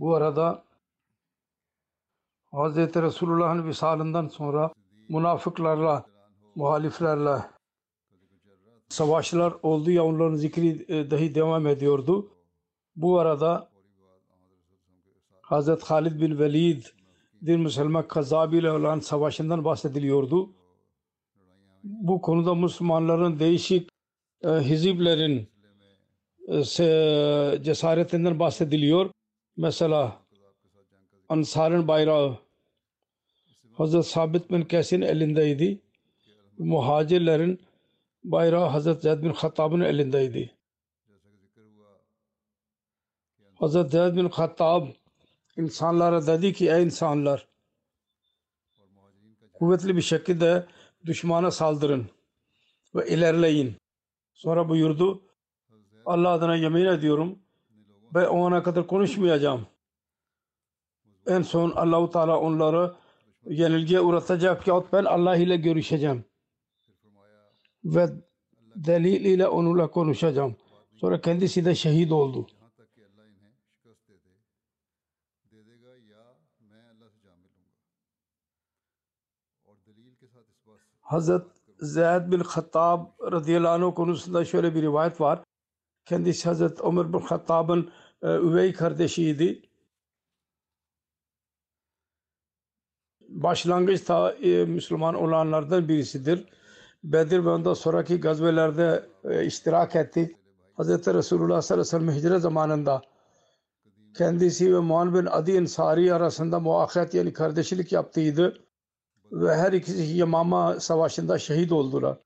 Bu arada Hz. Resulullah'ın visalından sonra münafıklarla, muhaliflerle savaşlar oldu ya onların zikri e, dahi devam ediyordu. Bu arada Hz. Halid bin Velid din Müslüman Kazabi ile olan savaşından bahsediliyordu. Bu konuda Müslümanların değişik e, hiziplerin e, cesaretinden bahsediliyor. Mesela Ansar'ın bayrağı Hazret Sabit bin Kes'in elindeydi. Muhacirlerin bayrağı Hazret Zeyd bin Hattab'ın elindeydi. Hazret Zeyd bin Hattab insanlara dedi ki ey insanlar kuvvetli bir şekilde düşmana saldırın ve ilerleyin. Sonra buyurdu Allah adına yemin ediyorum ve o ana kadar konuşmayacağım. En son Allahu Teala onları yenilgiye uğratacak yahut ben Allah ile görüşeceğim. Ve delil ile onunla konuşacağım. Sonra kendisi de şehit oldu. Hazret Zeyd bin Hattab radıyallahu anh konusunda şöyle bir rivayet var. Kendisi Hazret Ömer bin Hattab'ın e, üvey kardeşiydi. Başlangıçta e, Müslüman olanlardan birisidir. Bedir ve ondan sonraki gazvelerde e, iştirak etti. Hz. Resulullah sallallahu aleyhi ve sellem hicret zamanında kendisi ve Muhan bin Adi Ensari arasında muahat yani kardeşlik yaptıydı ve her ikisi Yamama Savaşı'nda şehit oldular.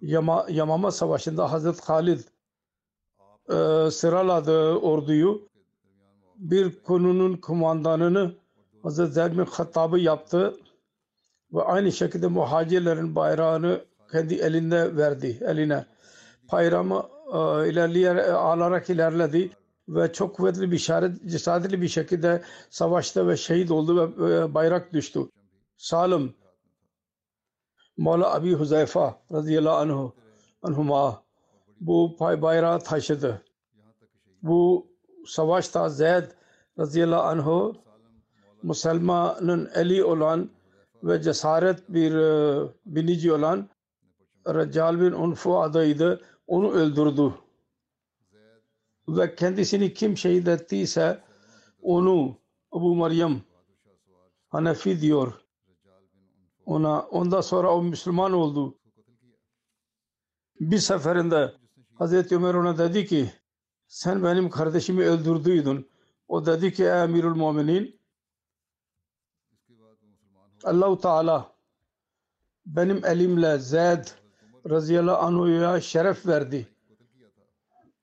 Yama, Yamama Savaşı'nda Hazret Halid e, orduyu. Bir konunun kumandanını Hazret Zeyd bin Hattab'ı yaptı ve aynı şekilde muhacirlerin bayrağını kendi elinde verdi eline. Bayramı e, ilerleyerek alarak ilerledi ve çok kuvvetli bir işaret cesaretli bir şekilde savaşta ve şehit oldu ve e, bayrak düştü. Salim Mola Abi Huzeyfa radıyallahu anhu anhuma bu pay bayrağı taşıdı. Bu savaşta Zeyd radıyallahu anhu Müslümanın eli olan ve cesaret bir e, binici olan Reccal bin Unfu adıydı. Onu öldürdü. Ve kendisini kim şehit ettiyse onu Abu Meryem Hanefi diyor ona. Ondan sonra o Müslüman oldu. Bir seferinde Hazreti Ömer ona dedi ki sen benim kardeşimi öldürdüydün. O dedi ki Emirül Muminin Allahu Teala benim elimle Zeyd radıyallahu anhu'ya şeref verdi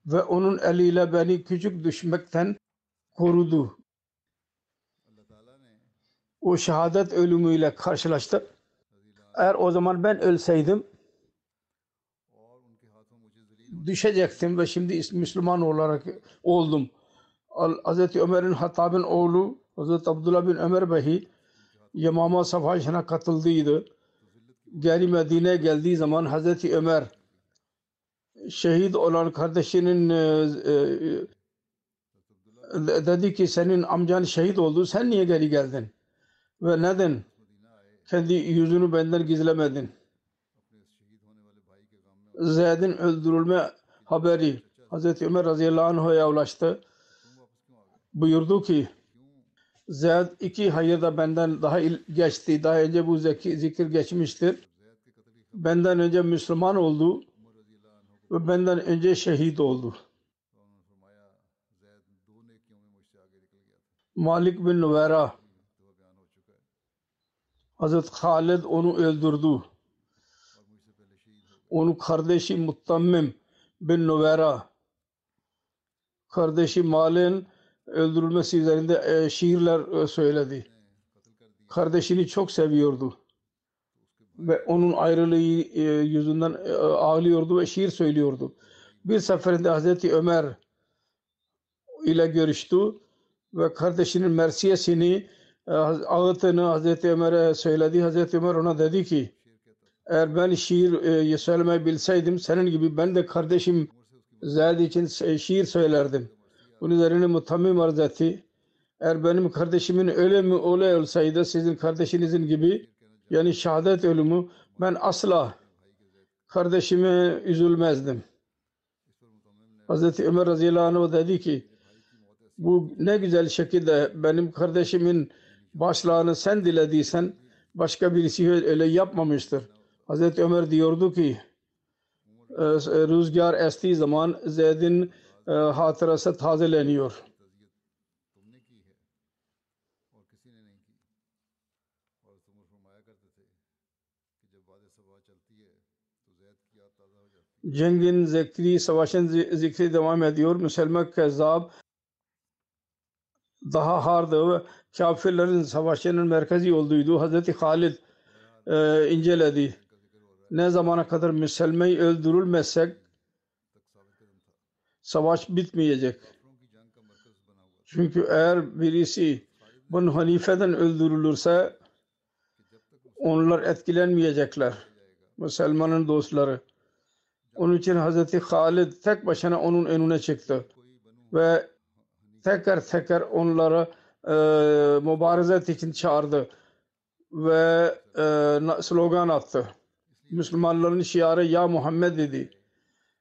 ve onun eliyle beni küçük düşmekten korudu. O şehadet ölümüyle karşılaştı. Eğer o zaman ben ölseydim düşecektim ve şimdi Müslüman olarak oldum. Hz. Ömer'in Hattab'ın oğlu Hz. Abdullah bin Ömer Behi Yamama Savaşı'na katıldıydı. geri Medine'ye geldiği zaman Hazreti Ömer şehit olan kardeşinin e, e, de- dedi ki senin amcan şehit oldu sen niye geri geldin ve neden kendi yüzünü benden gizlemedin Zeyd'in öldürülme haberi Hz. Ömer radıyallahu anh'a ulaştı. Buyurdu ki Zeyd iki hayırda benden daha geçti. Daha önce bu zikir geçmiştir. Benden önce Müslüman oldu ve benden önce şehit oldu. Malik bin Nuvera Hazret Halid onu öldürdü. Onun kardeşi Muttammim bin Nuvera kardeşi Mal'in öldürülmesi üzerinde e, şiirler e, söyledi. Kardeşini çok seviyordu. Ve onun ayrılığı e, yüzünden e, ağlıyordu ve şiir söylüyordu. Bir seferinde Hazreti Ömer ile görüştü ve kardeşinin mersiyesini e, ağıtını Hazreti Ömer'e söyledi. Hazreti Ömer ona dedi ki eğer ben şiir e, söylemeyi bilseydim senin gibi ben de kardeşim Zeyd için şi- şiir söylerdim. Bunun üzerine mutammim arz etti. Eğer benim kardeşimin öyle mi öyle olsaydı sizin kardeşinizin gibi yani şehadet ölümü ben asla kardeşime üzülmezdim. Hazreti Ömer radıyallahu anh dedi ki bu ne güzel şekilde benim kardeşimin başlığını sen dilediysen başka birisi öyle yapmamıştır. Hazreti Ömer diyordu ki e, e, rüzgar estiği zaman Zeyd'in e, hatırası tazeleniyor. Cengin zikri, savaşın zikri devam ediyor. Müselme Kezzab daha hardı ve kafirlerin savaşının merkezi olduğuydu. Hazreti Halid e, inceledi ne zamana kadar Müslümanı öldürülmesek savaş bitmeyecek. Çünkü eğer birisi Bun Hanife'den öldürülürse onlar etkilenmeyecekler. Müslümanın dostları. Onun için Hz. Halid tek başına onun önüne çıktı. Ve tekrar tekrar onları e, mübarezet için çağırdı. Ve e, slogan attı. Müslümanların şiarı ya Muhammed dedi.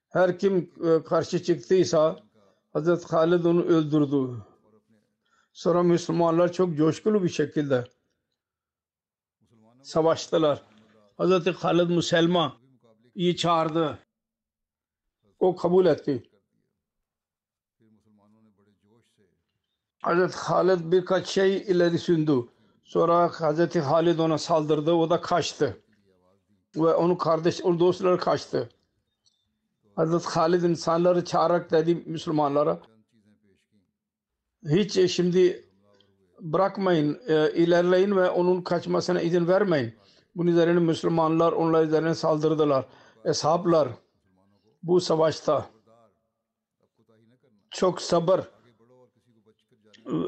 Her kim e, karşı çıktıysa Hazreti Halid onu öldürdü. Sonra Müslümanlar çok coşkulu bir şekilde savaştılar. Hazreti Halid Müselma iyi çağırdı. O kabul etti. Hazreti Halid birkaç şey ileri sündü. Sonra Hazreti Halid ona saldırdı. O da kaçtı ve onun kardeş, onun dostları kaçtı. Hazreti Halid insanları çağırarak dedi Müslümanlara hiç e, şimdi bırakmayın, e, ilerleyin ve onun kaçmasına izin vermeyin. Bunun üzerine Müslümanlar onlar üzerine saldırdılar. Eshaplar bu savaşta çok sabır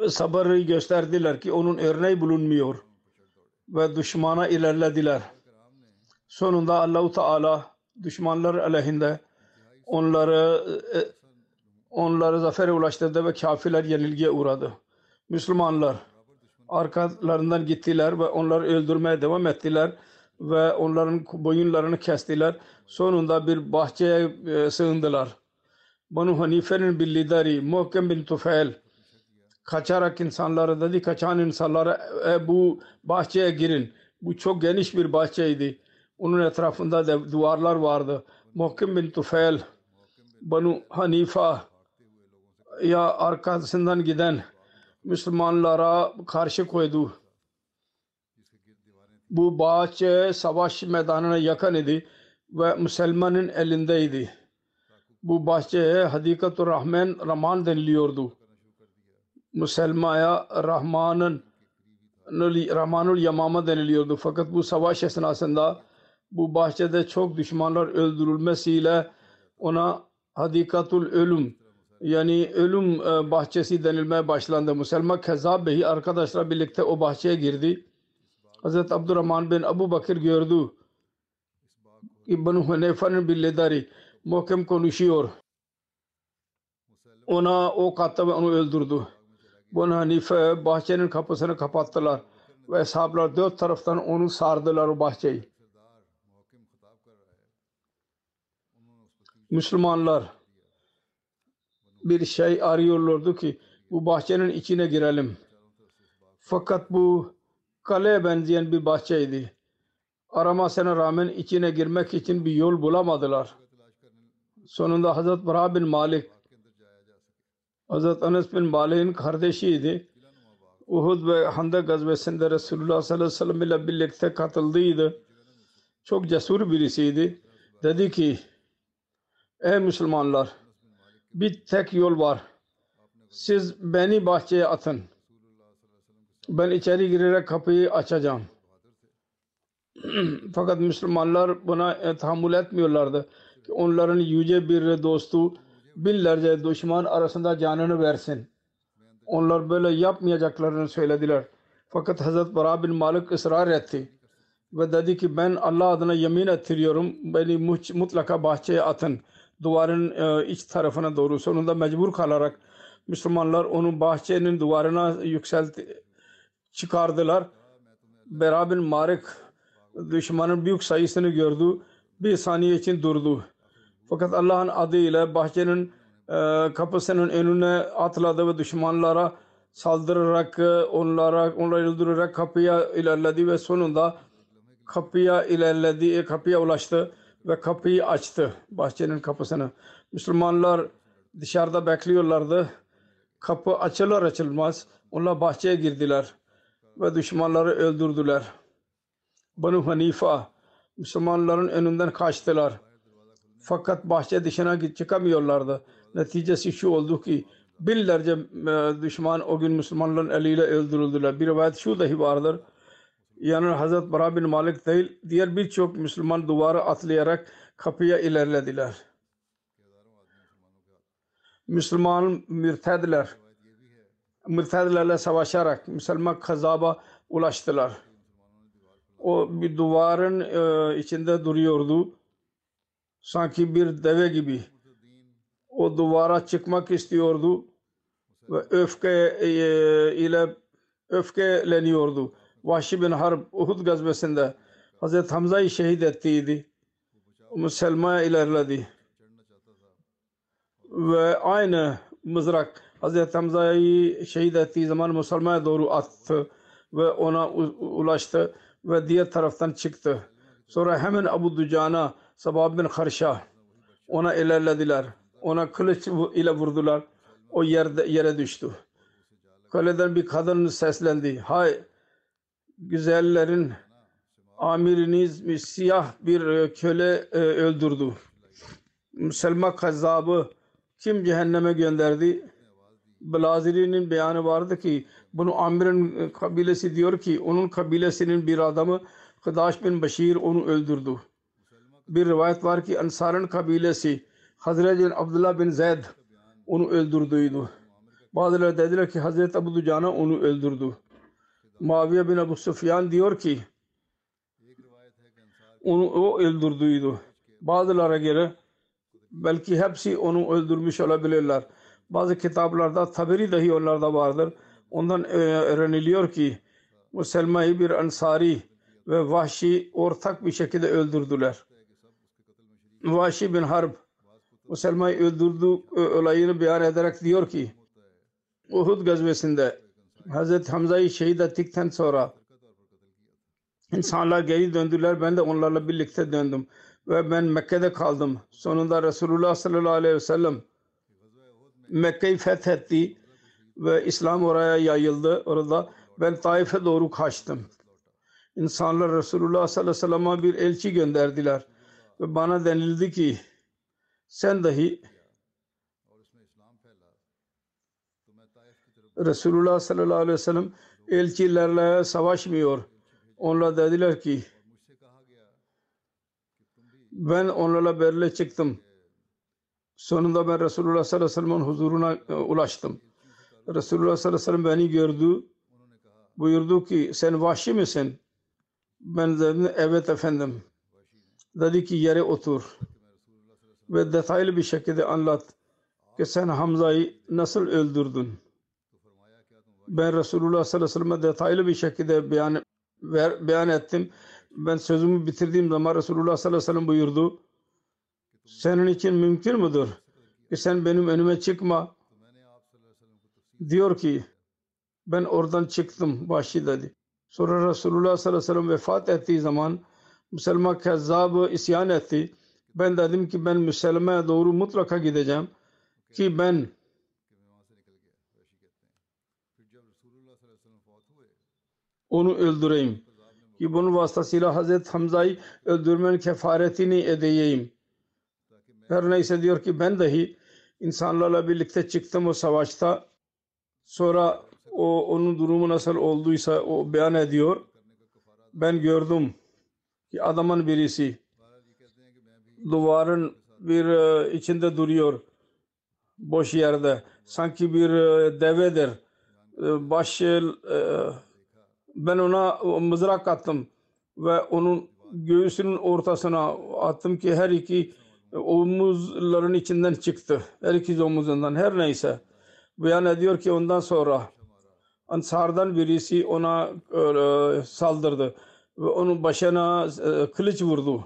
sabırı gösterdiler ki onun örneği bulunmuyor ve düşmana ilerlediler. Sonunda Allahu Teala düşmanlar aleyhinde onları e, onları zafere ulaştırdı ve kafirler yenilgiye uğradı. Müslümanlar arkalarından gittiler ve onları öldürmeye devam ettiler ve onların boyunlarını kestiler. Sonunda bir bahçeye e, sığındılar. Banu Hanife'nin bir lideri Muhkem bin Tufel kaçarak insanlara dedi kaçan insanlara e, bu bahçeye girin. Bu çok geniş bir bahçeydi. Onun etrafında da duvarlar vardı. Muhkem bin Tufel Banu Hanifa ya arkasından giden Müslümanlara karşı koydu. Bu bahçe savaş meydanına yakın idi ve Müslümanın elindeydi. Bu bahçeye Hadikatur Rahman Rahman deniliyordu. Müslümaya Rahman'ın Rahmanul Yamama deniliyordu. Fakat bu savaş esnasında bu bahçede çok düşmanlar öldürülmesiyle ona Hadikatul Ölüm yani ölüm e, bahçesi denilmeye başlandı. Müslüman Kezzab Bey arkadaşlar birlikte o bahçeye girdi. Hazreti Abdurrahman bin Abu Bakır gördü İbn Hanife'nin bir lideri muhkem konuşuyor. Ona ok attı ve onu öldürdü. Bunu Hanife bahçenin kapısını kapattılar ve ashablar dört taraftan onu sardılar o bahçeyi. Müslümanlar bir şey arıyorlardı ki bu bahçenin içine girelim. Fakat bu kaleye benzeyen bir bahçeydi. Aramasına rağmen içine girmek için bir yol bulamadılar. Sonunda Hazret Bra bin Malik Hazret Anas bin Malik'in kardeşiydi. Uhud ve Handak gazvesinde Resulullah sallallahu aleyhi ve sellem ile birlikte katıldıydı. Çok cesur birisiydi. Dedi ki ey Müslümanlar, bir tek yol var. Siz beni bahçeye atın. Ben içeri girerek kapıyı açacağım. Fakat Müslümanlar buna tahammül etmiyorlardı. Ki onların yüce bir dostu binlerce düşman arasında canını versin. Onlar böyle yapmayacaklarını söylediler. Fakat Hazret Bara bin Malik ısrar etti. Ve dedi ki ben Allah adına yemin ettiriyorum beni mutlaka bahçeye atın. Duvarın e, iç tarafına doğru. Sonunda mecbur kalarak Müslümanlar onu bahçenin duvarına yükseltti, çıkardılar. Bera bin Malik düşmanın büyük sayısını gördü. Bir saniye için durdu. Fakat Allah'ın adıyla bahçenin e, kapısının önüne atladı ve düşmanlara saldırarak e, onlara onları öldürerek kapıya ilerledi ve sonunda kapıya ilerledi, e, kapıya ulaştı ve kapıyı açtı bahçenin kapısını. Müslümanlar dışarıda bekliyorlardı. Kapı açılır açılmaz onlar bahçeye girdiler ve düşmanları öldürdüler. Banu Hanifa Müslümanların önünden kaçtılar. Fakat bahçe dışına çıkamıyorlardı. Neticesi şu oldu ki binlerce e, düşman o gün Müslümanların eliyle öldürüldüler. Bir rivayet şu dahi vardır. Yani Hazret Bara bin Malik değil, diğer birçok Müslüman duvarı atlayarak kapıya ilerlediler. Müslüman mürtedler, mürtedlerle savaşarak Müslüman kazaba ulaştılar. O bir duvarın e, içinde duruyordu. Sanki bir deve gibi. O duvara çıkmak istiyordu ve öfke e, ile öfkeleniyordu. Vahşi bin Harb Uhud gazvesinde Hazreti Hamza'yı şehit ettiydi. Müslüman ilerledi. Ve aynı mızrak Hazreti Hamza'yı şehit ettiği zaman Müslümana doğru attı ve ona ulaştı ve diğer taraftan çıktı. Sonra hemen Abu Ducana Sabah bin Harşa ona ilerlediler. Ona kılıç ile vurdular. O yerde yere düştü. Kaleden bir kadın seslendi. Hay güzellerin amiriniz siyah bir e, köle e, öldürdü. Selma kazzabı kim cehenneme gönderdi? Blaziri'nin beyanı vardı ki bunu amirin e, kabilesi diyor ki onun kabilesinin bir adamı Kıdaş bin Beşir onu öldürdü. Bir rivayet var ki Ansar'ın kabilesi Hazreti Abdullah bin Zeyd onu öldürdüydü. Bazıları dediler ki Hazreti Abu Ducana onu öldürdü. Muaviye bin Abu Sufyan diyor ki onu o öldürdüydü. Bazılara göre belki hepsi onu öldürmüş olabilirler. Bazı kitaplarda tabiri dahi onlarda vardır. Ondan e, öğreniliyor ki Selma'yı bir ansari ve vahşi ortak bir şekilde öldürdüler. Vahşi bin Harb Selma'yı öldürdü e, olayını beyan ederek diyor ki Uhud gazvesinde Hazreti Hamza'yı şehit ettikten sonra insanlar geri döndüler. Ben de onlarla birlikte döndüm. Ve ben Mekke'de kaldım. Sonunda Resulullah sallallahu aleyhi ve sellem Mekke'yi fethetti ve İslam oraya yayıldı. Orada ben Taif'e doğru kaçtım. İnsanlar Resulullah sallallahu aleyhi ve sellem'e bir elçi gönderdiler. Ve bana denildi ki sen dahi Resulullah sallallahu aleyhi ve sellem elçilerle savaşmıyor. Onlar dediler ki ben onlarla berle çıktım. Sonunda ben Resulullah sallallahu aleyhi ve sellem'in huzuruna e, ulaştım. Resulullah sallallahu aleyhi ve sellem beni gördü. Buyurdu ki sen vahşi misin? Ben dedim evet efendim. Dedi ki yere otur. Ve detaylı bir şekilde anlat ki sen Hamza'yı nasıl öldürdün? Ben Resulullah sallallahu aleyhi ve sellem'e detaylı bir şekilde beyan, beyan ettim. Ben sözümü bitirdiğim zaman Resulullah sallallahu aleyhi ve sellem buyurdu. Senin için mümkün müdür ki sen benim önüme çıkma. Diyor ki ben oradan çıktım Vahşi dedi. Sonra Resulullah sallallahu aleyhi ve sellem vefat ettiği zaman Müslüman kezzabı isyan etti. Ben dedim ki ben Müslüman'a doğru mutlaka gideceğim ki ben onu öldüreyim. Ki bunun vasıtasıyla Hazreti Hamza'yı öldürmenin kefaretini edeyim. Her neyse diyor ki ben dahi insanlarla birlikte çıktım o savaşta. Sonra o onun durumu nasıl olduysa o beyan ediyor. Ben gördüm ki adamın birisi duvarın bir e, içinde duruyor boş yerde. Sanki bir e, devedir. E, Baş e, ben ona mızrak attım ve onun göğsünün ortasına attım ki her iki omuzların içinden çıktı. Her iki omuzundan her neyse. Beyan ediyor ki ondan sonra Ansardan birisi ona e, saldırdı ve onun başına e, kılıç vurdu.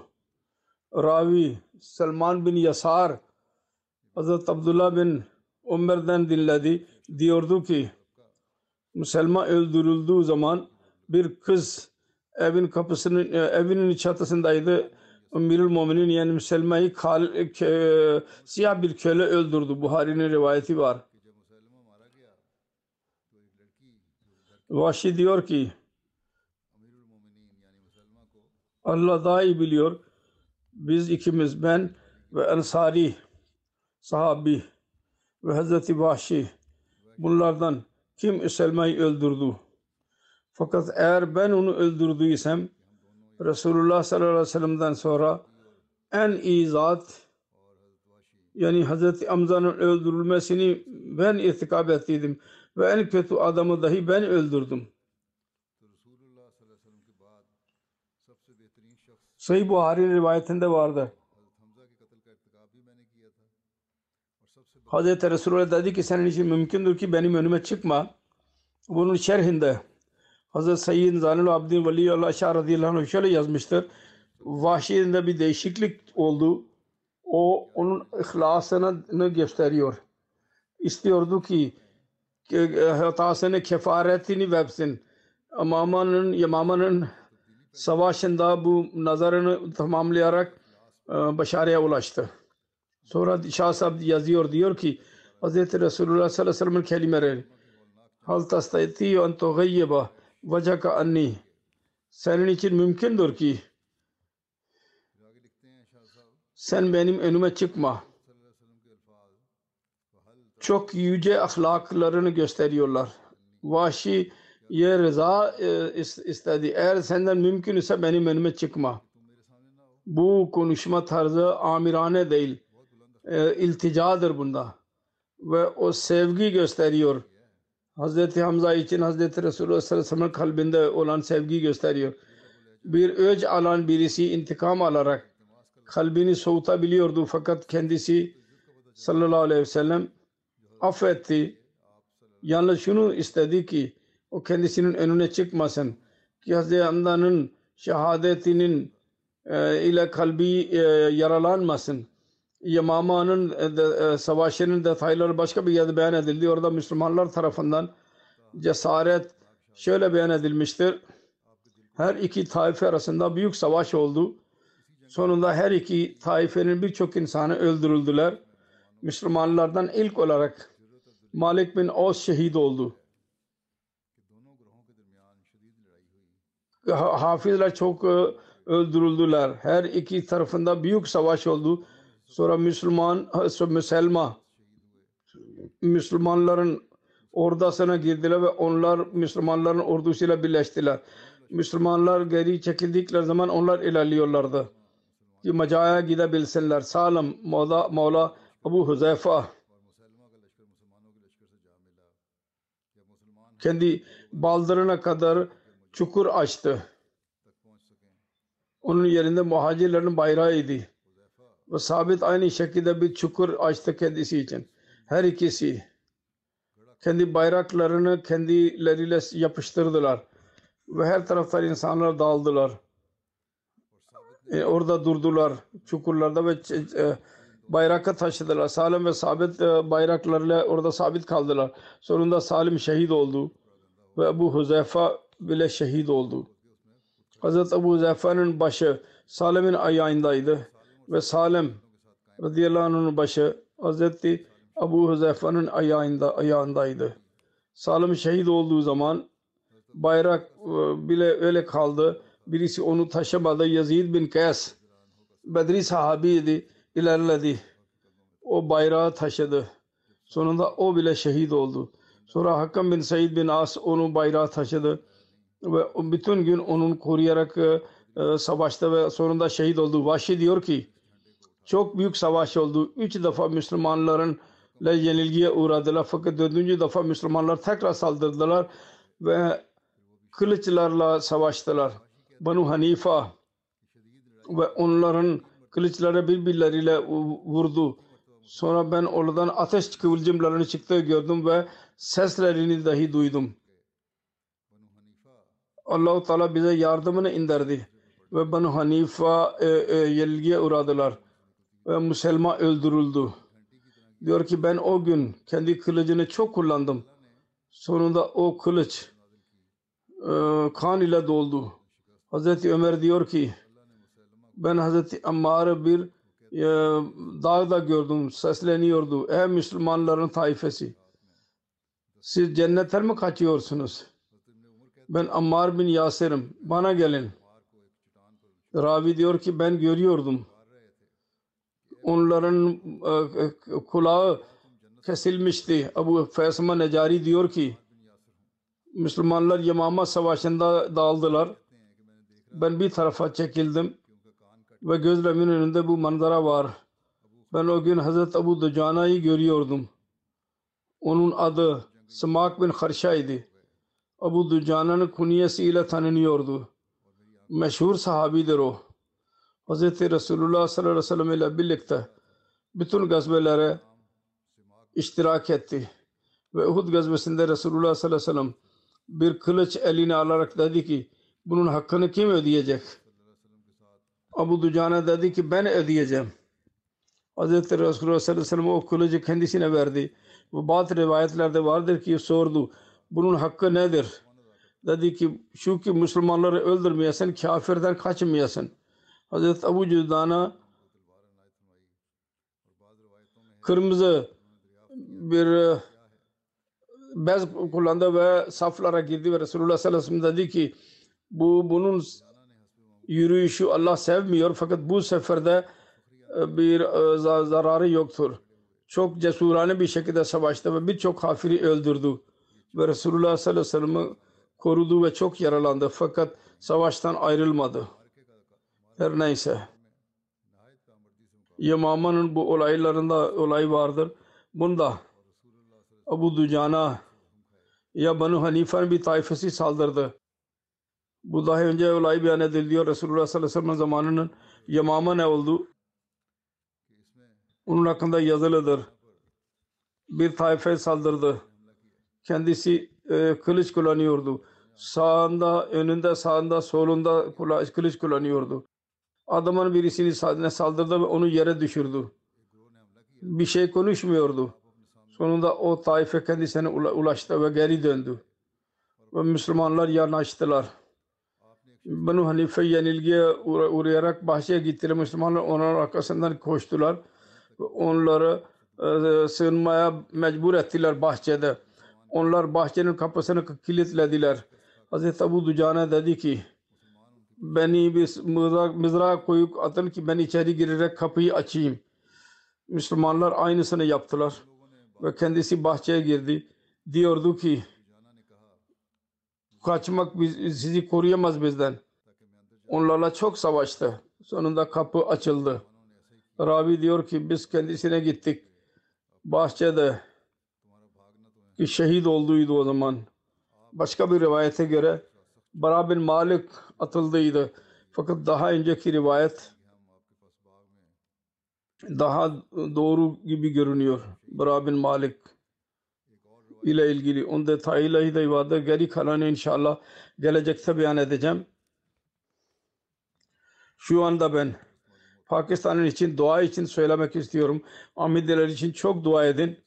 Ravi Salman bin Yasar Hazret Abdullah bin Ömer'den dinledi. Diyordu ki Müslüman öldürüldüğü zaman bir kız evin kapısının e, evinin çatısındaydı. Emirül Muminin yani Müslüman'ı kal- kö- siyah bir köle öldürdü. Buhari'nin rivayeti var. Vahşi diyor ki Allah daha iyi biliyor. Biz ikimiz ben ve Ensari sahabi ve Hazreti Vahşi bunlardan kim Üselma'yı öldürdü? Fakat eğer ben onu öldürdüysem Resulullah sallallahu aleyhi ve sellem'den sonra en iyi zat yani Hazreti Hamza'nın öldürülmesini ben irtikab ettiydim ve en kötü adamı dahi ben öldürdüm. Sahih Buhari rivayetinde vardır. Hazreti Resulullah dedi ki senin için mümkündür ki benim önüme çıkma. Bunun şerhinde Hazreti Sayyid Zanul Abdin Veli Allah Şah radıyallahu anh şöyle yazmıştır. Vahşi'inde bir değişiklik oldu. O onun ihlasını gösteriyor. İstiyordu ki hatasını kefaretini versin. Amamanın, Yamamanın savaşında bu nazarını tamamlayarak e, başarıya ulaştı. Sonra Şah Sahib yazıyor diyor ki Hz. Resulullah sallallahu aleyhi ve sellem'in kelimeleri Hal tastaytiyo en tugayyeba vecaka anni senin için mümkündür ki sen benim önüme çıkma. Çok yüce ahlaklarını gösteriyorlar. Vahşi ye rıza e, istedi. Eğer senden mümkün ise benim önüme çıkma. Bu konuşma tarzı amirane değil. E, ilticadır bunda. Ve o sevgi gösteriyor. Hazreti Hamza için Hazreti Resulullah sallallahu aleyhi ve kalbinde olan sevgi gösteriyor. Bir öc alan birisi intikam alarak kalbini soğutabiliyordu fakat kendisi sallallahu aleyhi ve sellem affetti. Yalnız şunu istedi ki o kendisinin önüne çıkmasın. Ki Hazreti Hamza'nın şehadetinin e, ile kalbi e, yaralanmasın. Yamama'nın e, e, savaşının detayları başka bir yerde beyan edildi. Orada Müslümanlar tarafından cesaret şöyle beyan edilmiştir. Her iki taife arasında büyük savaş oldu. Sonunda her iki taifenin birçok insanı öldürüldüler. Müslümanlardan ilk olarak Malik bin Oz şehit oldu. Hafizler çok e, öldürüldüler. Her iki tarafında büyük savaş oldu. Sonra Müslüman, Müselma Müslümanların ordasına girdiler ve onlar Müslümanların ordusuyla birleştiler. Müslümanlar geri çekildikleri zaman onlar ilerliyorlardı. Ki Macaya gidebilsinler. Salim, Mevla, Mevla Abu Huzeyfa kendi baldırına kadar çukur açtı. Onun yerinde muhacirlerin bayrağıydı. Ve sabit aynı şekilde bir çukur açtı kendisi için. Her ikisi kendi bayraklarını kendileriyle yapıştırdılar. Ve her taraftan insanlar dağıldılar. E, orada durdular çukurlarda ve e, bayrakı taşıdılar. Salim ve sabit e, bayraklarla orada sabit kaldılar. Sonunda Salim şehit oldu. Ve Ebu Huzeyfa bile şehit oldu. Hazreti Ebu Huzeyfa'nın başı Salim'in ayağındaydı. Ve Salim radıyallahu anh'ın başı Hazreti Ebu Huzeyfa'nın ayağında, ayağındaydı. Salim şehit olduğu zaman bayrak e, bile öyle kaldı. Birisi onu taşımadı. Yazid bin Kays Bedri sahabiydi. ilerledi. O bayrağı taşıdı. Sonunda o bile şehit oldu. Sonra Hakkam bin Said bin As onun bayrağı taşıdı. Ve bütün gün onun koruyarak e, e, savaştı ve sonunda şehit oldu. Vahşi diyor ki çok büyük savaş oldu. Üç defa Müslümanların yenilgiye uğradılar. Fakat dördüncü defa Müslümanlar tekrar saldırdılar ve kılıçlarla savaştılar. Banu Hanifa ve onların kılıçları birbirleriyle vu- vurdu. Sonra ben oradan ateş kıvılcımlarını çıktığı gördüm ve seslerini dahi duydum. Allahu Teala bize yardımını indirdi ve Banu Hanifa e, e, yenilgiye uğradılar ve Müslüman öldürüldü. Diyor ki ben o gün kendi kılıcını çok kullandım. Sonunda o kılıç e, kan ile doldu. Hazreti Ömer diyor ki ben Hazreti Ammar'ı bir e, dağda gördüm. Sesleniyordu. Ey Müslümanların taifesi. Siz cennetten mi kaçıyorsunuz? Ben Ammar bin Yasir'im. Bana gelin. Ravi diyor ki ben görüyordum. Onların e, e, kulağı kesilmişti. Abu Fesma Necari diyor ki Müslümanlar Yemama Savaşı'nda dağıldılar. Ben bir tarafa çekildim ve gözlerimin önünde bu manzara var. Ben o gün Hazreti Abu Ducana'yı görüyordum. Onun adı Sımak bin Harşa'ydı. Abu Ducana'nın kunyesiyle tanınıyordu. Meşhur sahabidir o. Hz. Resulullah sallallahu aleyhi ve sellem ile birlikte bütün gazvelere iştirak etti. Ve Uhud gazvesinde Resulullah sallallahu aleyhi ve sellem bir kılıç eline alarak dedi ki bunun hakkını kim ödeyecek? Abu Ducana dedi ki ben ödeyeceğim. Hz. Resulullah sallallahu aleyhi ve sellem o kılıcı kendisine verdi. Bu bazı rivayetlerde vardır ki sordu. Bunun hakkı nedir? Dedi ki şu ki Müslümanları öldürmeyesin, kafirden kaçmayasın. Hazreti Abu Cüzdana kırmızı bir e, bez kullandı ve saflara girdi ve Resulullah sallallahu aleyhi ve sellem dedi ki bu bunun yürüyüşü Allah sevmiyor fakat bu seferde e, bir e, za- zararı yoktur. Çok cesurane bir şekilde savaştı ve birçok kafiri öldürdü. Ve Resulullah sallallahu aleyhi ve sellem'i korudu ve çok yaralandı fakat savaştan ayrılmadı. Her neyse. Yamama'nın bu olaylarında olay vardır. Bunda Abu Ducana ya Banu Hanife'nin bir tayfesi saldırdı. Bu daha önce olay beyan ediliyor. Resulullah sallallahu aleyhi ve sellem zamanının Yamama ne oldu? Onun hakkında yazılıdır. Bir tayfe saldırdı. Kendisi e, kılıç kullanıyordu. Sağında, önünde, sağında, solunda kılıç kullanıyordu. Adamın birisini sa- saldırdı ve onu yere düşürdü. Bir şey konuşmuyordu. Sonunda o taife kendisine ula- ulaştı ve geri döndü. Ve Müslümanlar yanaştılar. Banu Hanife yenilgiye uğra- uğrayarak bahçeye gittiler. Müslümanlar onların arkasından koştular. Onları e, sığınmaya mecbur ettiler bahçede. Onlar bahçenin kapısını kilitlediler. Hazreti Abu Ducana dedi ki beni bir mızrak, mızrağa koyup atın ki ben içeri girerek kapıyı açayım. Müslümanlar aynısını yaptılar. Ve kendisi bahçeye girdi. Diyordu ki kaçmak biz, sizi koruyamaz bizden. Onlarla çok savaştı. Sonunda kapı açıldı. Ravi diyor ki biz kendisine gittik. Bahçede ki şehit olduydu o zaman. Başka bir rivayete göre Bara bin Malik atıldıydı. Fakat daha önceki rivayet daha doğru gibi görünüyor. Bara bin Malik ile ilgili. Onun detayıyla da vardır. Geri kalanı inşallah gelecekte beyan edeceğim. Şu anda ben Pakistan'ın için dua için söylemek istiyorum. Ahmediler için çok dua edin.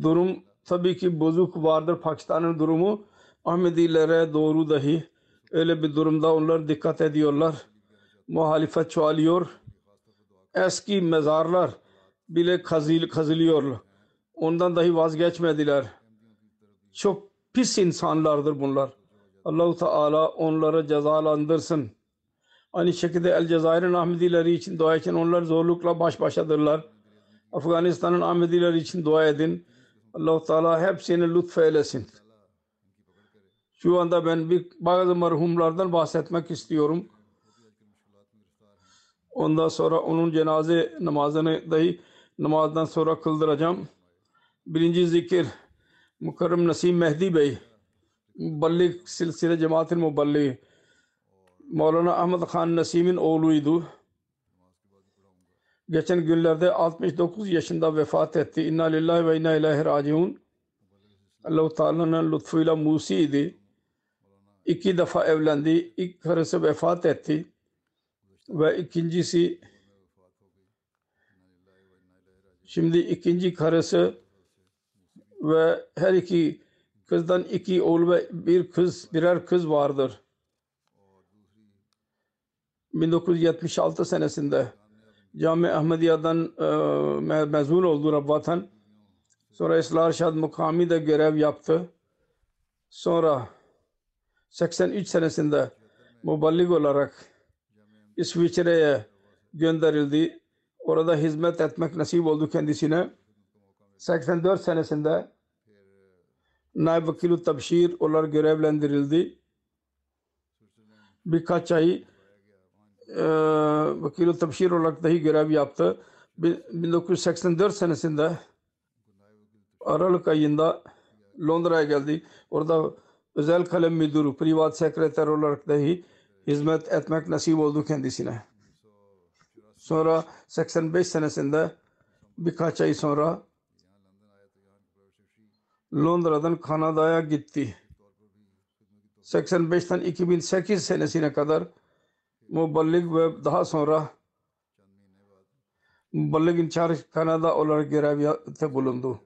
Durum tabii ki bozuk vardır Pakistan'ın durumu. Ahmedilere doğru dahi öyle bir durumda onlar dikkat ediyorlar. Muhalefet çoğalıyor. Eski mezarlar bile kazıl, kazılıyor. Ondan dahi vazgeçmediler. Çok pis insanlardır bunlar. Allahu Teala onları cezalandırsın. Aynı şekilde El Cezayir'in Ahmedileri için dua için onlar zorlukla baş başadırlar. Afganistan'ın Ahmedileri için dua edin. Allah-u Teala hepsini lütfeylesin. Şu anda ben bir bazı merhumlardan bahsetmek istiyorum. Ondan sonra onun cenaze namazını dahi namazdan sonra kıldıracağım. Birinci zikir Mukarrem Nasim Mehdi Bey Muballik silsile cemaatin muballik Mevlana Ahmet Khan Nasim'in oğluydu. Geçen günlerde 69 yaşında vefat etti. İnna lillahi ve inna ilahi raciun. Allah-u Teala'nın lütfuyla Musi idi. İki defa evlendi. İlk karısı vefat etti. Ve ikincisi şimdi ikinci karısı ve her iki kızdan iki oğul ve bir kız birer kız vardır. 1976 senesinde Cami Ahmediye'den e, mezun oldu Rabbatan. Sonra İslah Arşad Mukami de görev yaptı. Sonra 83 senesinde muballik olarak İsviçre'ye gönderildi. Orada hizmet etmek nasip oldu kendisine. 84 senesinde Naib Vakil-i Tabşir olarak görevlendirildi. Birkaç ay e, Vakil-i Tabşir olarak dahi görev yaptı. 1984 senesinde Aralık ayında Londra'ya geldi. Orada özel kalem müdürü, privat sekreter olarak dahi hizmet etmek nasip oldu kendisine. Sonra 85 senesinde birkaç ay sonra Londra'dan Kanada'ya gitti. 85'ten 2008 senesine kadar muballik ve daha sonra muballik incharge Kanada olarak görevde bulundu.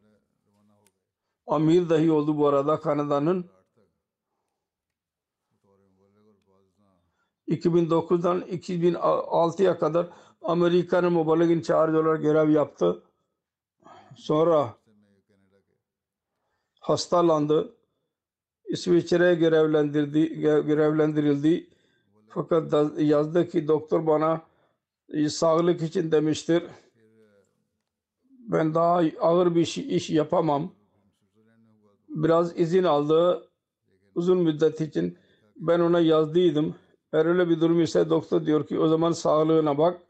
Amir dahi oldu bu arada Kanada'nın. 2009'dan 2006'ya kadar Amerika'nın muballik incharge olarak görev yaptı. Sonra hastalandı. İsviçre'ye görevlendirdi, görevlendirildi. Fakat yazdı ki doktor bana sağlık için demiştir. Ben daha ağır bir iş yapamam. Biraz izin aldı uzun müddet için. Ben ona yazdıydım. Eğer öyle bir durum ise doktor diyor ki o zaman sağlığına bak.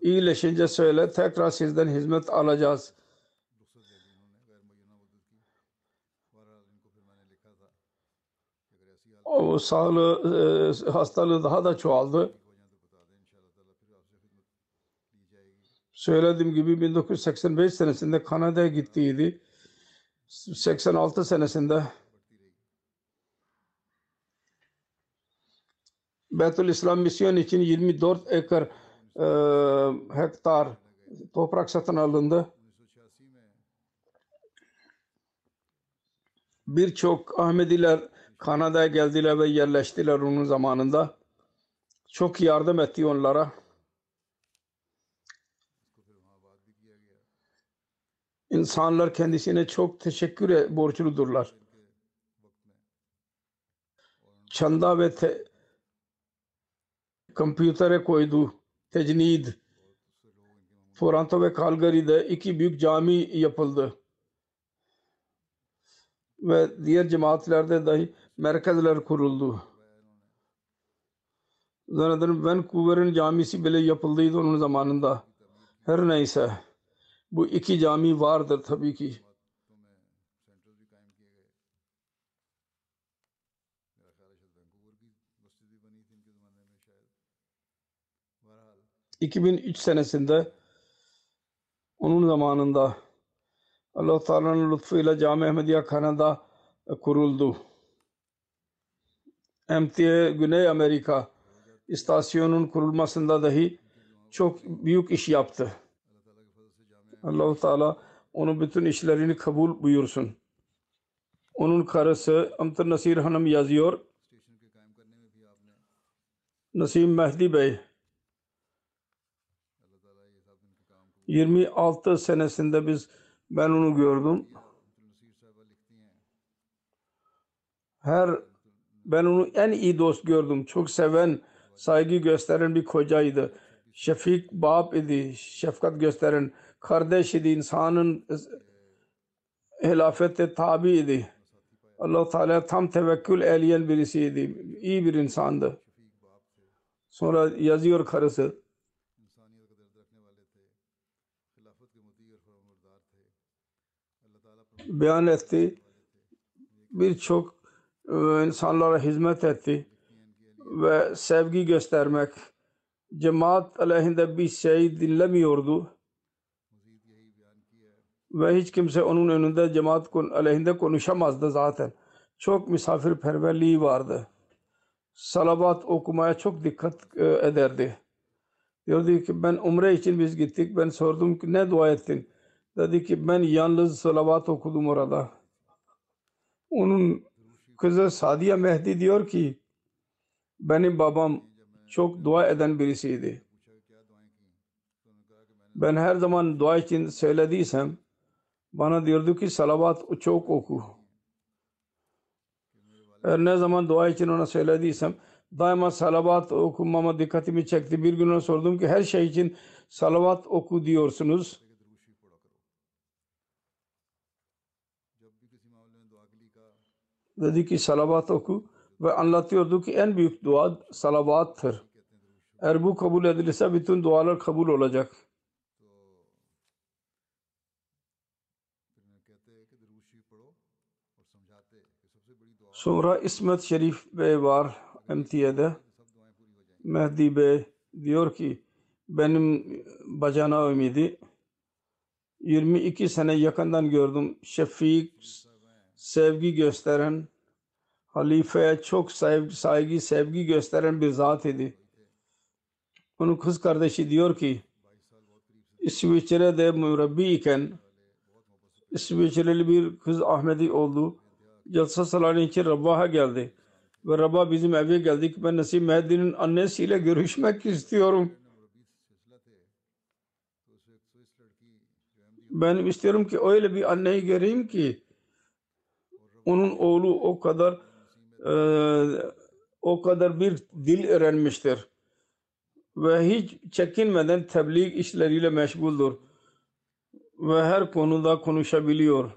İyileşince söyle tekrar sizden hizmet alacağız. O sağlığı, e, hastalığı daha da çoğaldı. Söylediğim gibi 1985 senesinde Kanada'ya gittiydi. 86 senesinde Beytül İslam misyon için 24 ekar e, hektar toprak satın alındı. Birçok Ahmediler Kanada'ya geldiler ve yerleştiler onun zamanında. Çok yardım etti onlara. İnsanlar kendisine çok teşekkür borçludurlar. Çanda ve te, kompütere koydu. Tecnid. Toronto ve Calgary'de iki büyük cami yapıldı. Ve diğer cemaatlerde dahi merkezler kuruldu. Zannederim Vancouver'ın camisi bile yapıldıydı onun zamanında. Her neyse. Bu iki cami vardır tabii ki. 2003 senesinde onun zamanında Allah Teala'nın lütfuyla Cami Ahmediye Kanada kuruldu. MTA Güney Amerika istasyonun kurulmasında dahi çok büyük iş yaptı. Allah Teala onun bütün işlerini kabul buyursun. Onun karısı Amtır Nasir Hanım yazıyor. Nasim Mehdi Bey 26 senesinde biz ben onu gördüm. Her ben onu en iyi dost gördüm. Çok seven, saygı gösteren bir kocaydı. Şefik bab idi, şefkat gösteren, kardeş idi, insanın hilafete tabi idi. allah Teala tam tevekkül eyleyen birisiydi. İyi bir insandı. Sonra yazıyor karısı. beyan etti. Birçok e, insanlara hizmet etti ve sevgi göstermek cemaat aleyhinde bir şey dinlemiyordu ve hiç kimse onun önünde cemaat aleyhinde konuşamazdı zaten. Çok misafirperverliği vardı. Salavat okumaya çok dikkat e, ederdi. Diyordu ki ben umre için biz gittik. Ben sordum ki ne dua ettin? Dedi ki ben yalnız salavat okudum orada. Onun kızı Sadiye Mehdi diyor ki benim babam çok dua eden birisiydi. Ben her zaman dua için söylediysem bana diyordu ki salavat çok oku. Her ne zaman dua için ona söylediysem daima salavat okumama dikkatimi çekti. Bir gün ona sordum ki her şey için salavat oku diyorsunuz. dedi ki salavat oku ve anlatıyordu ki en büyük dua salavattır. Eğer bu kabul edilirse bütün dualar kabul olacak. Sonra İsmet Şerif Bey var MT'de. Mehdi Bey diyor ki benim bacana ümidi 22 sene yakından gördüm. Şefik sevgi gösteren, halifeye çok saygı, saygı, sevgi gösteren bir zat idi. Onun kız kardeşi diyor ki İsviçre'de mürebbi iken İsviçreli bir kız Ahmedi oldu. Jalsa salonu için Rabbah'a geldi. Ve Rabbah bizim eve geldik. Ben Nasip Mehdi'nin annesiyle görüşmek istiyorum. Ben istiyorum ki öyle bir anneyi göreyim ki onun oğlu o kadar e, o kadar bir dil öğrenmiştir. Ve hiç çekinmeden tebliğ işleriyle meşguldür. Ve her konuda konuşabiliyor.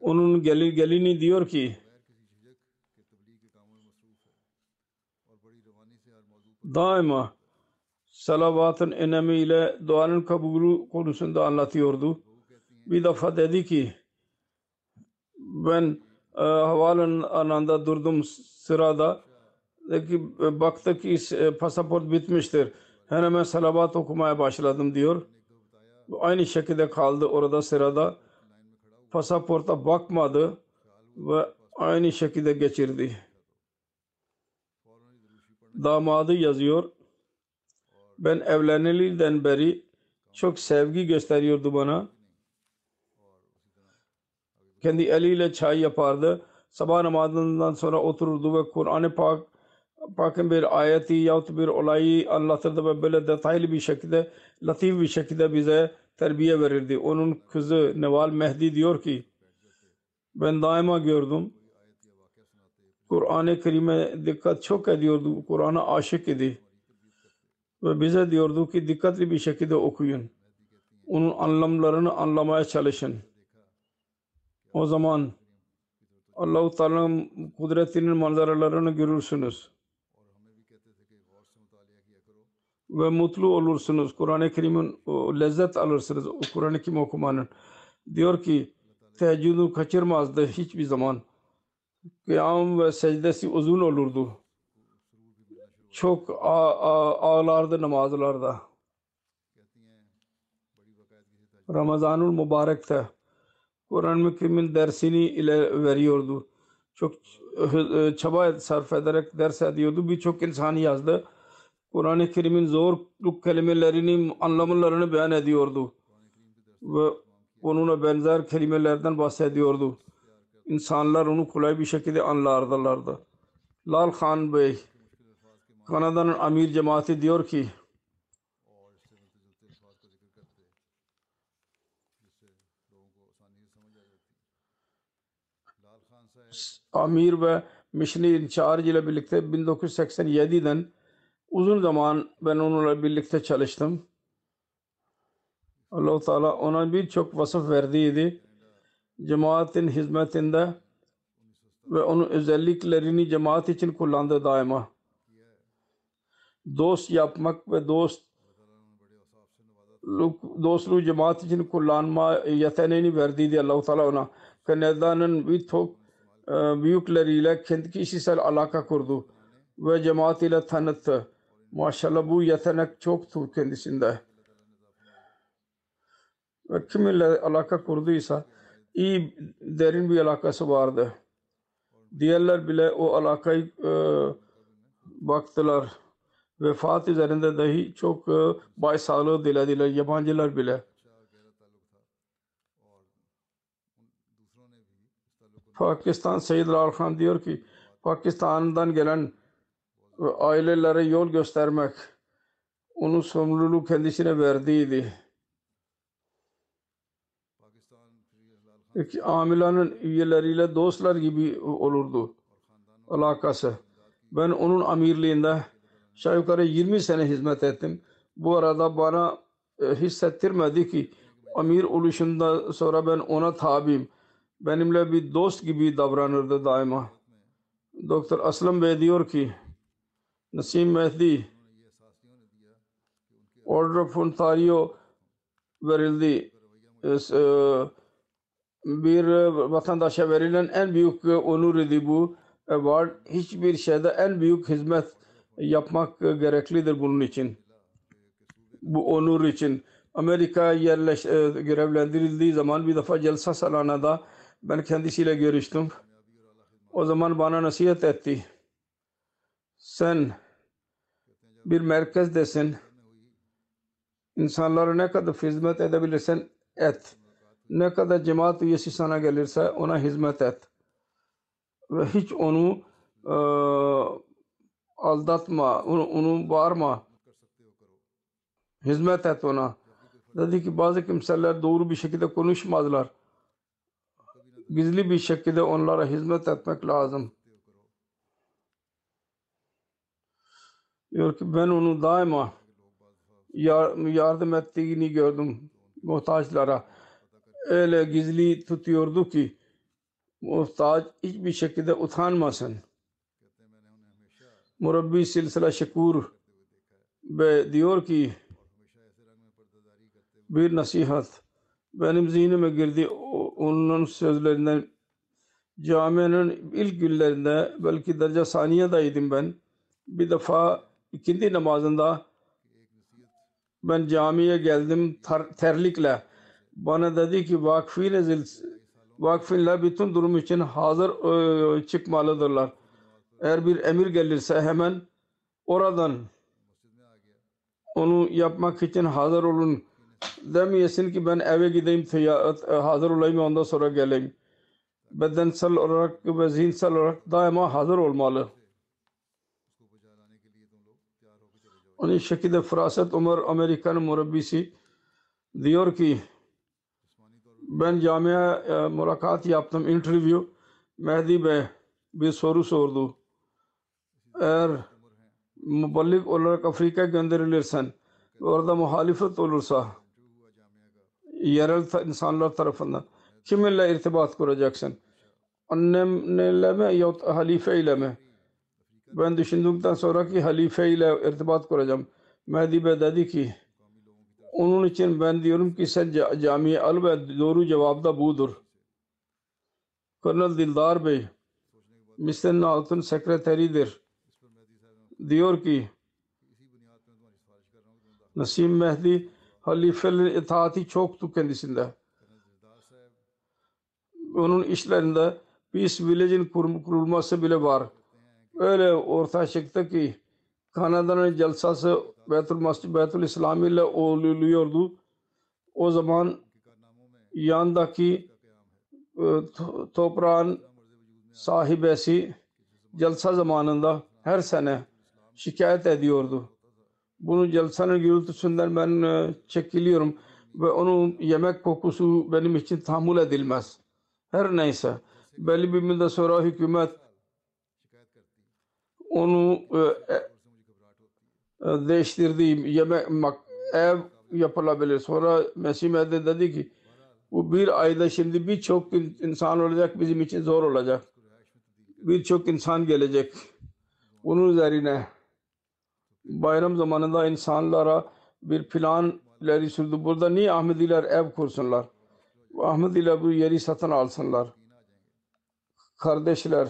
Onun gelin, gelini diyor ki daima salavatın önemiyle duanın kabulü konusunda anlatıyordu. Bir defa dedi ki ben e, havaalanında durdum sırada ki baktı ki e, pasaport bitmiştir. Hemen salavat okumaya başladım diyor. Aynı şekilde kaldı orada sırada. Pasaporta bakmadı ve aynı şekilde geçirdi. Damadı yazıyor. Ben evlenilirden beri çok sevgi gösteriyordu bana. Kendi eliyle çay yapardı. Sabah namazından sonra otururdu ve Kur'an-ı Pak Pak'ın bir ayeti yahut bir olayı anlatırdı ve böyle detaylı bir şekilde, latif bir şekilde bize terbiye verirdi. Onun kızı Neval Mehdi diyor ki, ben daima gördüm. Kur'an-ı Kerim'e dikkat çok ediyordu. Kur'an'a aşık idi. Ve bize diyordu ki dikkatli bir şekilde okuyun. Onun anlamlarını anlamaya çalışın. O zaman Allah-u Teala'nın kudretinin manzaralarını görürsünüz. Ve mutlu olursunuz. Kur'an-ı Kerim'in lezzet alırsınız. Kur'an-ı Kerim okumanın. Diyor ki teheccüdü kaçırmazdı hiçbir zaman. Kıyam ve secdesi uzun olurdu. Çok ağlardı namazlarda. Ramazanul Mübarek'te Kur'an-ı Kerim'in dersini ile veriyordu. Çok e, çaba sarf ederek ders ediyordu. Birçok insan yazdı. Kur'an-ı Kerim'in zorluk kelimelerini, anlamlarını beyan ediyordu. Ve onunla benzer kelimelerden bahsediyordu. İnsanlar onu kolay bir şekilde anlardılardı. Lal Khan Bey, Kanada'nın amir cemaati diyor ki, amir ve mission incharge ile birlikte 1987'den uzun zaman ben onunla birlikte çalıştım. allah Teala ona birçok vasıf verdiydi. Cemaatin hizmetinde ve onun özelliklerini cemaat için kullandı daima. Dost yapmak ve dost dostluğu cemaat için kullanma yeteneğini verdiydi allah Teala ona. Kanada'nın birçok büyükleriyle kendi kişisel alaka kurdu ve cemaat ile tanıttı. Maşallah bu yetenek çoktu kendisinde. Ve kiminle alaka kurduysa iyi derin bir alakası vardı. Diğerler bile o alakayı e, baktılar. Vefat üzerinde dahi çok e, başsağlığı dilediler yabancılar bile. Pakistan Seyyid Arhan diyor ki Pakistan'dan gelen ailelere yol göstermek onun sorumluluğu kendisine verdiydi. İki amilanın üyeleriyle dostlar gibi olurdu alakası. Ben onun amirliğinde aşağı yukarı 20 sene hizmet ettim. Bu arada bana e, hissettirmedi ki amir oluşunda sonra ben ona tabiyim. Benimle bir dost gibi davranırdı daima. Doktor Aslam Bey diyor ki Nasim Mehdi Order of Ontario verildi. E, bir vatandaşa verilen en büyük onur idi bu award. Hiçbir şeyde en büyük hizmet yapmak gereklidir bunun için. Bu onur için. Amerika yerleş, e, görevlendirildiği zaman bir defa Celsa Salana'da ben kendisiyle görüştüm. O zaman bana nasihat etti. Sen bir merkezdesin. İnsanlara ne kadar hizmet edebilirsen et. Ne kadar cemaat üyesi sana gelirse ona hizmet et. Ve hiç onu e, aldatma, onu, onu bağırma. Hizmet et ona. Dedi ki bazı kimseler doğru bir şekilde konuşmazlar. Gizli bir şekilde onlara hizmet etmek lazım. Diyor ki ben onu daima yar- yardım ettiğini gördüm muhtaçlara. Öyle gizli tutuyordu ki muhtaç hiçbir şekilde utanmasın. Murabbi Silsila Şekur ve diyor ki bir nasihat benim zihnime girdi onun sözlerinden caminin ilk günlerinde belki derece saniyedeydim ben bir defa ikindi namazında ben camiye geldim ter- terlikle bana dedi ki vakfine zil vakfinler bütün durum için hazır e, çıkmalıdırlar. Eğer bir emir gelirse hemen oradan onu yapmak için hazır olun. Demeyesin ki ben eve gideyim teya- hazır olayım ondan sonra geleyim. Bedensel olarak ve zihinsel olarak daima hazır olmalı. Onun şekilde Firaset Umar Amerikan murabbisi diyor ki ben camiye e, mulakat yaptım, interview. Mehdi Bey bir soru sordu. Eğer muballik olarak Afrika gönderilirsen orada muhalefet olursa yerel insanlar tarafından kiminle irtibat kuracaksın? Annemle mi yahut halife ile mi? Ben düşündükten sonraki halife ile irtibat kuracağım. Mehdi Bey dedi ki onun için ben diyorum ki sen ca- camiye al ve doğru cevap da budur. Colonel Dildar Bey, Mr. Altın sekreteridir. diyor ki Nasim Mehdi halifelerin itaati çoktu kendisinde. Onun işlerinde Peace Village'in kur- kurulması bile var. Öyle ortaya çıktı ki Kanada'nın celsası Beytül Masjid Beytül İslami ile oluyordu. O zaman yandaki e, to- toprağın sahibesi celsa zamanında her sene şikayet ediyordu. Bunun celsanın gürültüsünden ben e, çekiliyorum ve onun yemek kokusu benim için tahammül edilmez. Her neyse belli bir müddet sonra hükümet onu e, e, e, değiştirdi. Yemek mak- ev yapılabilir. Sonra Mesih Mehdi dedi ki bu bir ayda şimdi birçok in- insan olacak bizim için zor olacak. Birçok insan gelecek. Bunun üzerine bayram zamanında insanlara bir plan sürdü. Burada niye Ahmediler ev kursunlar? Ahmediler bu yeri satın alsınlar. Kardeşler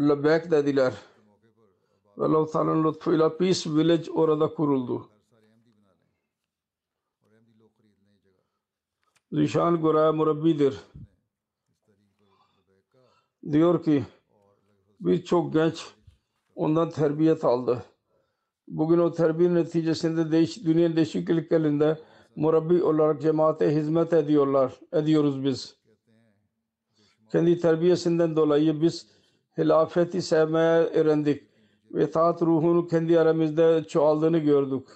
lebek dediler. Ve Allah Teala'nın lütfuyla Peace Village orada kuruldu. Zişan Goraya murabbidir. Diyor ki birçok genç ondan terbiyet aldı. Bugün o terbiye neticesinde değiş, dünyanın değişik ülkelerinde murabbi olarak cemaate hizmet ediyorlar. Ediyoruz biz. Kendi terbiyesinden dolayı biz hilafeti sevmeye öğrendik. Ve taat ruhunu kendi aramızda çoğaldığını gördük.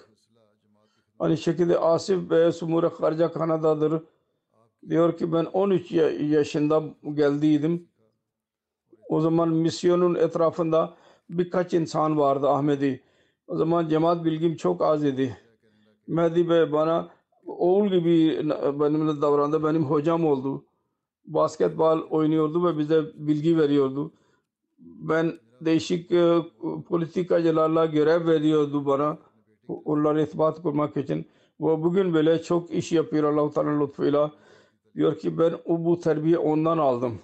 Aynı şekilde Asif Bey Sumure Karca Kanada'dır. Diyor ki ben 13 ya- yaşında geldiydim. O zaman misyonun etrafında birkaç insan vardı Ahmedi. O zaman cemaat bilgim çok az idi. Mehdi Bey bana oğul gibi benimle davrandı. Benim hocam oldu. Basketbol oynuyordu ve bize bilgi veriyordu. Ben değişik e, politikacılarla görev veriyordu bana. Onlara itibat kurmak için. Ve bugün böyle çok iş yapıyor Allah-u Teala'nın lütfuyla. Diyor ki ben bu terbiye ondan aldım.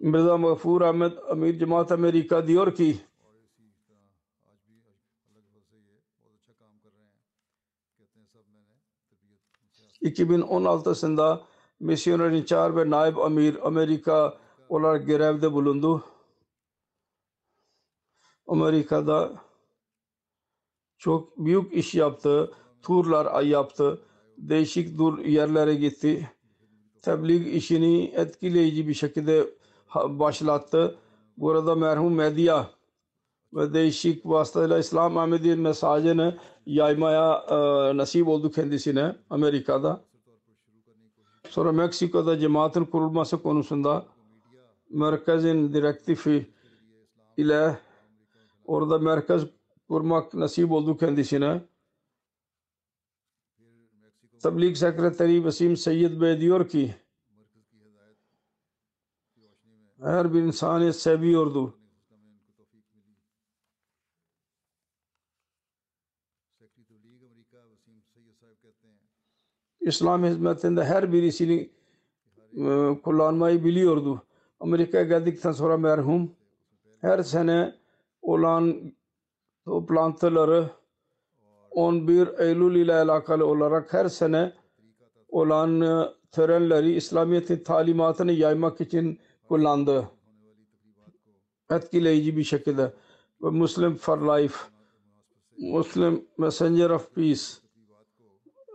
Mirza Mağfur Ahmet Amir Cemaat Amerika diyor ki ...2016'sında misyoner inçar ve naib amir Amerika olarak görevde bulundu. Amerika'da çok büyük iş yaptı. Turlar yaptı. Değişik dur yerlere gitti. Tebliğ işini etkileyici bir şekilde başlattı. Burada merhum medya ve değişik vasıtayla İslam Ahmedi mesajını yaymaya e, nasip oldu kendisine Amerika'da. Sonra Meksiko'da cemaatin kurulması konusunda merkezin direktifi ile orada merkez kurmak nasip oldu kendisine. Tabligh Sekreteri Vasim Seyyid Bey diyor ki her bir insanı seviyordu. İslam hizmetinde her birisini e, kullanmayı biliyordu. Amerika'ya geldikten sonra merhum her sene olan toplantıları 11 Eylül ile alakalı olarak her sene olan e, törenleri İslamiyet'in talimatını yaymak için kullandı. Etkileyici bir şekilde. Muslim for Life, Muslim Messenger of Peace,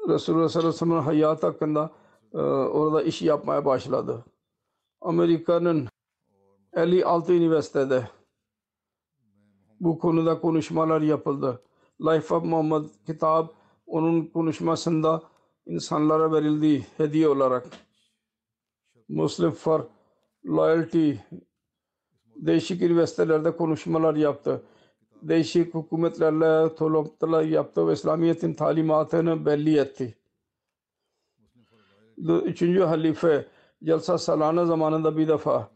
Resulullah sallallahu aleyhi ve sellem'in hayatı hakkında e, orada iş yapmaya başladı. Amerika'nın 56 üniversitede bu konuda konuşmalar yapıldı. Life of Muhammad kitap onun konuşmasında insanlara verildi hediye olarak. Muslim for Loyalty değişik üniversitelerde konuşmalar yaptı. Değişik hükümetlerle toplantılar yaptı ve İslamiyet'in talimatını belli etti. Üçüncü halife Celsa Salana zamanında bir defa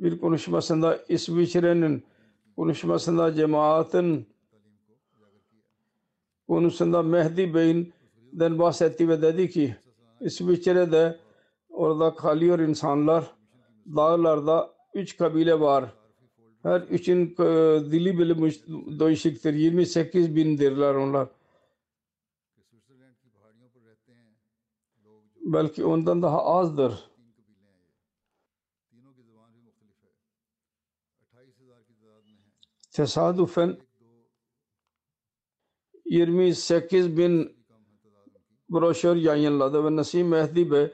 bir konuşmasında İsviçre'nin konuşmasında cemaatin konusunda Mehdi Bey'den bahsetti ve dedi ki İsviçre'de orada kalıyor insanlar dağlarda üç kabile var. Her üçün e, dili bile değişiktir. 28 bindirler onlar. Belki ondan daha azdır. Tesadüfen 28 bin broşür yayınladı ve Nasip Mehdi Bey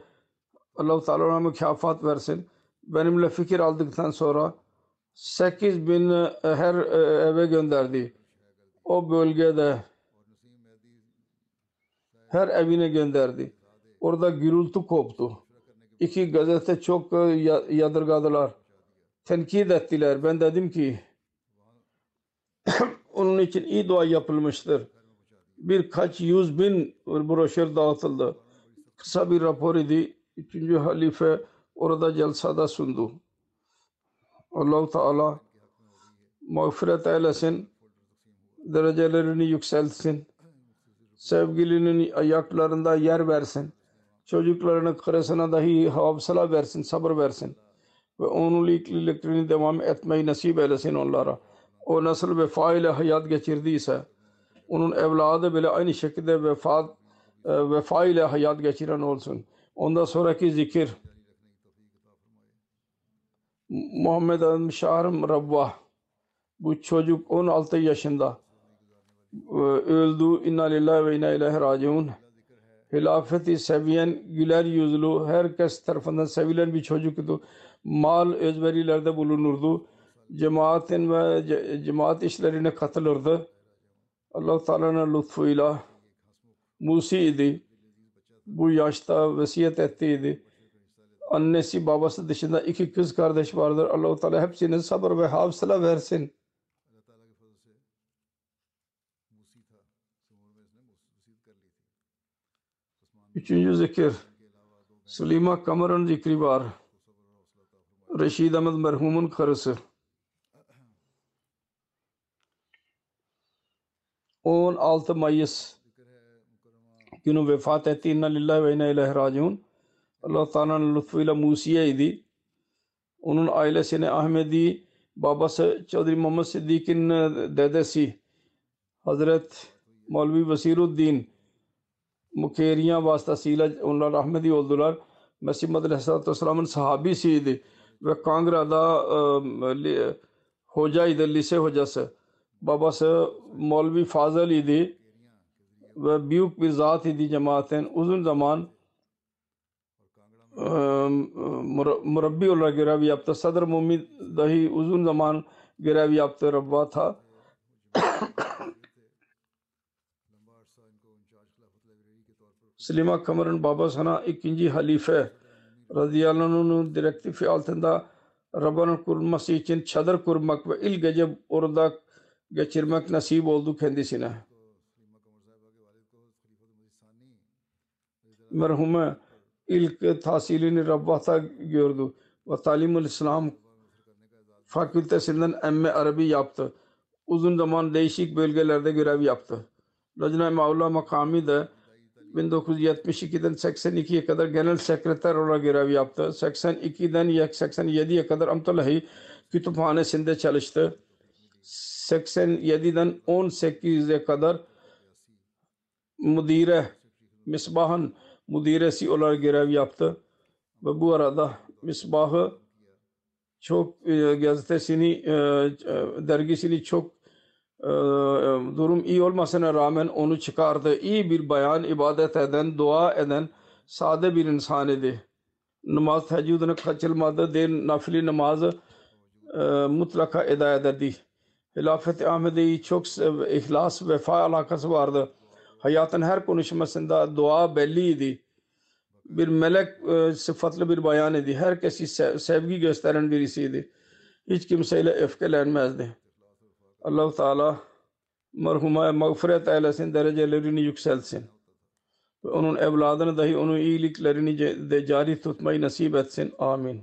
Allah-u Teala ona mükafat versin. Benimle fikir aldıktan sonra 8 bin e, her e, eve gönderdi. O bölgede her evine gönderdi. Orada gürültü koptu. İki gazete çok e, yadırgadılar. Tenkit ettiler. Ben dedim ki onun için iyi dua yapılmıştır. Birkaç yüz bin broşür dağıtıldı. Kısa bir rapor idi. Üçüncü halife orada celsada sundu. Allah-u Teala mağfiret eylesin. Derecelerini yükseltsin. Sevgilinin ayaklarında yer versin. Çocuklarının karısına dahi hafıza versin, sabır versin. Ve onun iyiliklerini devam etmeyi nasip eylesin onlara. O nasıl vefa ile hayat geçirdiyse, onun evladı bile aynı şekilde vefa, e, vefa ile hayat geçiren olsun. Ondan sonraki zikir Muhammed Adım Şahrım Rabbah bu çocuk 16 yaşında e, öldü. İnna lillahi ve inna ileyhi raciun. Hilafeti seviyen, güler yüzlü, herkes tarafından sevilen bir çocuktu. Mal özverilerde bulunurdu. Cemaatin ve ce- cemaat işlerine katılırdı. Allah Teala'nın lütfuyla Musi idi. Bu yaşta vasiyet ettiydi annesi babası dışında iki kız kardeş vardır. Allahu Teala hepsine sabır ve hafızla versin. Üçüncü zikir. Süleyma Kamar'ın zikri var. Reşid Ahmet merhumun karısı. 16 Mayıs günü vefat etti. İnna lillahi ve inna ileyhi raciun. Allah Teala'nın lütfuyla Musiye idi. Onun ailesine Ahmedi, babası Çadri Muhammed Siddiq'in dedesi Hazret Maulvi Basiruddin Mukeriya vasıtasıyla onlar Ahmedi oldular. Mesih Madri Aleyhisselatü Vesselam'ın sahabisiydi ve Kangra'da e, hocaydı, lise hocası. Babası Maulvi Fazıl idi ve büyük bir zat idi cemaatin. Uzun zaman Ehm, murabbi olarak görev yaptı. Sadr Mummi dahi uzun zaman görev yaptı Rabbat'a. Selima Kamar'ın babası Hana ikinci halife radıyallahu anh'ın direktifi altında Rabbana kurulması için çadır kurmak ve ilk gece orada geçirmek nasip oldu kendisine. Merhume ilk tahsilini Rabba'ta gördü ve Talimul İslam fakültesinden emme Arabi yaptı. Uzun zaman değişik bölgelerde görev yaptı. Lajna-i Mevla makami de 1972'den 82'ye kadar genel sekreter olarak görev yaptı. 82'den 87'ye kadar Amtalahi kütüphanesinde çalıştı. 87'den 18'e kadar müdire Misbah'ın müdiresi olarak görev yaptı. Ve bu arada Misbah'ı çok e, gazetesini, e, e, dergisini çok e, durum iyi olmasına rağmen onu çıkardı. İyi bir bayan, ibadet eden, dua eden sade bir insan idi. Namaz teheccüdünü kaçırmadı. Değil nafili namazı e, mutlaka eda ederdi. Hilafet-i Ahmedi'yi çok ihlas, vefa alakası vardı. Hayatın her konuşmasında dua belliydi. Bir melek e, sıfatlı bir bayan idi. Herkesi se- sevgi gösteren birisiydi. Hiç kimseyle öfkelenmezdi. Allah-u Teala merhumaya mağfiret eylesin, derecelerini yükselsin. Ve onun evladını dahi onun iyiliklerini de cari tutmayı nasip etsin. Amin.